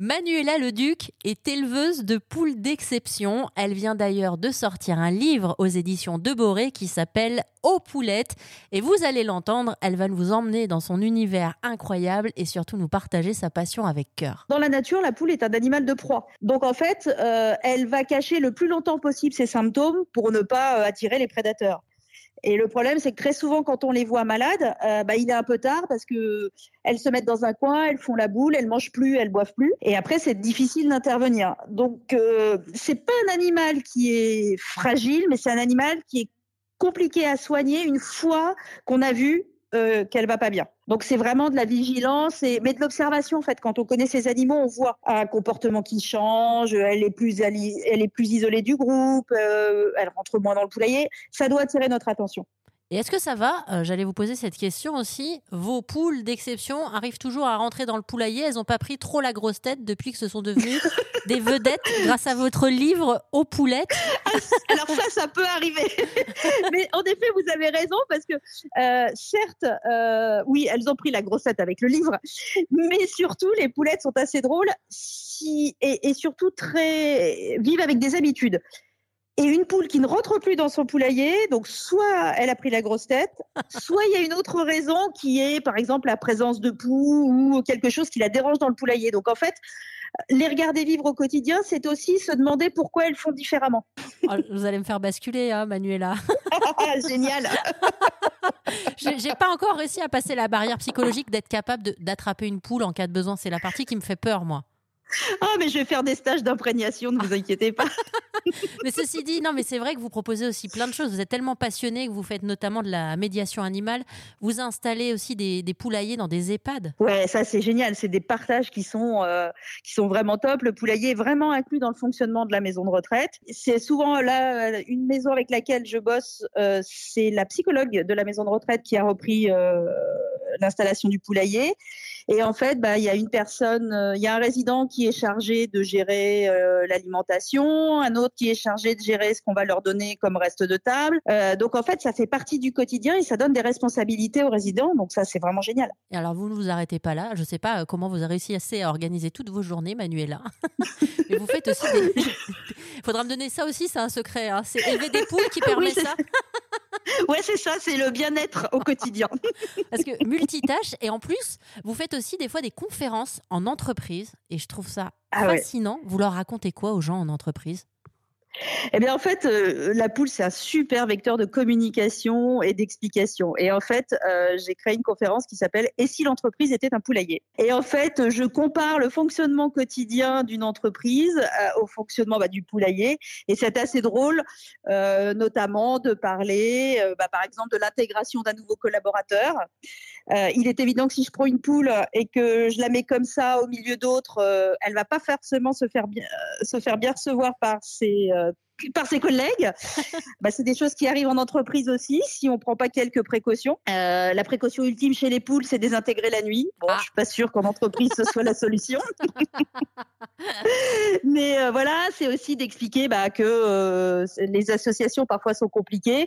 Manuela Leduc est éleveuse de poules d'exception. Elle vient d'ailleurs de sortir un livre aux éditions de Boré qui s'appelle Aux poulettes. Et vous allez l'entendre, elle va nous emmener dans son univers incroyable et surtout nous partager sa passion avec cœur. Dans la nature, la poule est un animal de proie. Donc en fait, euh, elle va cacher le plus longtemps possible ses symptômes pour ne pas euh, attirer les prédateurs. Et le problème, c'est que très souvent, quand on les voit malades, euh, bah, il est un peu tard parce que elles se mettent dans un coin, elles font la boule, elles mangent plus, elles boivent plus. Et après, c'est difficile d'intervenir. Donc, euh, c'est pas un animal qui est fragile, mais c'est un animal qui est compliqué à soigner une fois qu'on a vu euh, qu'elle va pas bien. Donc c'est vraiment de la vigilance, et, mais de l'observation en fait. Quand on connaît ces animaux, on voit un comportement qui change, elle est plus, elle est plus isolée du groupe, euh, elle rentre moins dans le poulailler. Ça doit attirer notre attention. Et est-ce que ça va? Euh, J'allais vous poser cette question aussi. Vos poules d'exception arrivent toujours à rentrer dans le poulailler. Elles n'ont pas pris trop la grosse tête depuis que ce sont devenues des vedettes grâce à votre livre aux poulettes. Alors ça, ça peut arriver. Mais en effet, vous avez raison parce que euh, certes, euh, oui, elles ont pris la grosse tête avec le livre, mais surtout, les poulettes sont assez drôles et, surtout très vivent avec des habitudes et une poule qui ne rentre plus dans son poulailler. Donc, soit elle a pris la grosse tête, soit il y a une autre raison qui est, par exemple, la présence de poux ou quelque chose qui la dérange dans le poulailler. Donc, en fait, les regarder vivre au quotidien, c'est aussi se demander pourquoi elles font différemment. Oh, vous allez me faire basculer, hein, Manuela. Génial. J'ai pas encore réussi à passer la barrière psychologique d'être capable d'attraper une poule en cas de besoin. C'est la partie qui me fait peur, moi. Ah, mais je vais faire des stages d'imprégnation, ne vous inquiétez pas. mais ceci dit, non, mais c'est vrai que vous proposez aussi plein de choses. Vous êtes tellement passionné que vous faites notamment de la médiation animale. Vous installez aussi des, poulaillers dans des EHPAD. Ouais, ça c'est génial. C'est des partages qui sont euh, qui sont vraiment top. Le poulailler est vraiment inclus dans le fonctionnement de la maison de retraite. C'est souvent là euh, une maison avec laquelle je bosse. Euh, c'est la psychologue de la maison de retraite qui a repris l'installation du poulailler. Et en fait, bah, il y a une personne, il y a un résident qui est chargé de gérer l'alimentation, un autre qui est chargé de gérer ce qu'on va leur donner comme reste de table. Euh, donc en fait, ça fait partie du quotidien et ça donne des responsabilités aux résidents. Donc ça, c'est vraiment génial. Et alors vous ne vous arrêtez pas là. Je ne sais pas euh, comment vous avez réussi assez à organiser toutes vos journées, Manuela. Mais vous faites aussi des... Il faudra me donner ça aussi, c'est un secret. Hein. C'est élever des poules qui permet ça. Ouais, c'est ça, c'est le bien-être au quotidien. Parce que multitâche, et en plus, vous faites aussi des fois des conférences en entreprise, et je trouve ça ah fascinant. Vous leur racontez quoi aux gens en entreprise? Eh bien, en fait, euh, la poule, c'est un super vecteur de communication et d'explication. Et en fait, euh, j'ai créé une conférence qui s'appelle Et si l'entreprise était un poulailler? Et en fait, je compare le fonctionnement quotidien d'une entreprise euh, au fonctionnement bah, du poulailler. Et c'est assez drôle, notamment de parler, bah, par exemple, de l'intégration d'un nouveau collaborateur. Il est évident que si je prends une poule et que je la mets comme ça au milieu d'autres, elle va pas forcément se faire bien, se faire bien recevoir par ses par ses collègues. bah, c'est des choses qui arrivent en entreprise aussi si on prend pas quelques précautions. Euh, la précaution ultime chez les poules, c'est désintégrer la nuit. Bon, ah. je suis pas sûre qu'en entreprise ce soit la solution. Mais euh, voilà, c'est aussi d'expliquer bah, que euh, les associations parfois sont compliquées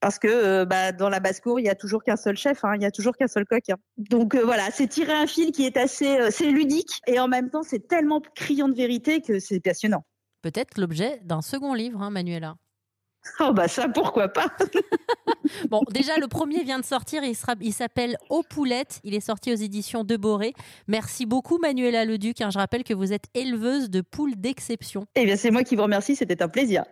parce que bah, dans la basse-cour, il y a toujours qu'un seul chef, hein, il y a toujours qu'un seul Hein. Donc voilà, c'est tirer un fil qui est assez, c'est ludique et en même temps, c'est tellement criant de vérité que c'est passionnant peut-être l'objet d'un second livre, hein, Manuela. Oh bah ça, pourquoi pas? Bon, déjà, le premier vient de sortir, il, il s'appelle Aux poulettes, il est sorti aux éditions de Boré. Merci beaucoup Manuela Leduc, hein. je rappelle que vous êtes éleveuse de poules d'exception. Eh bien c'est moi qui vous remercie, c'était un plaisir.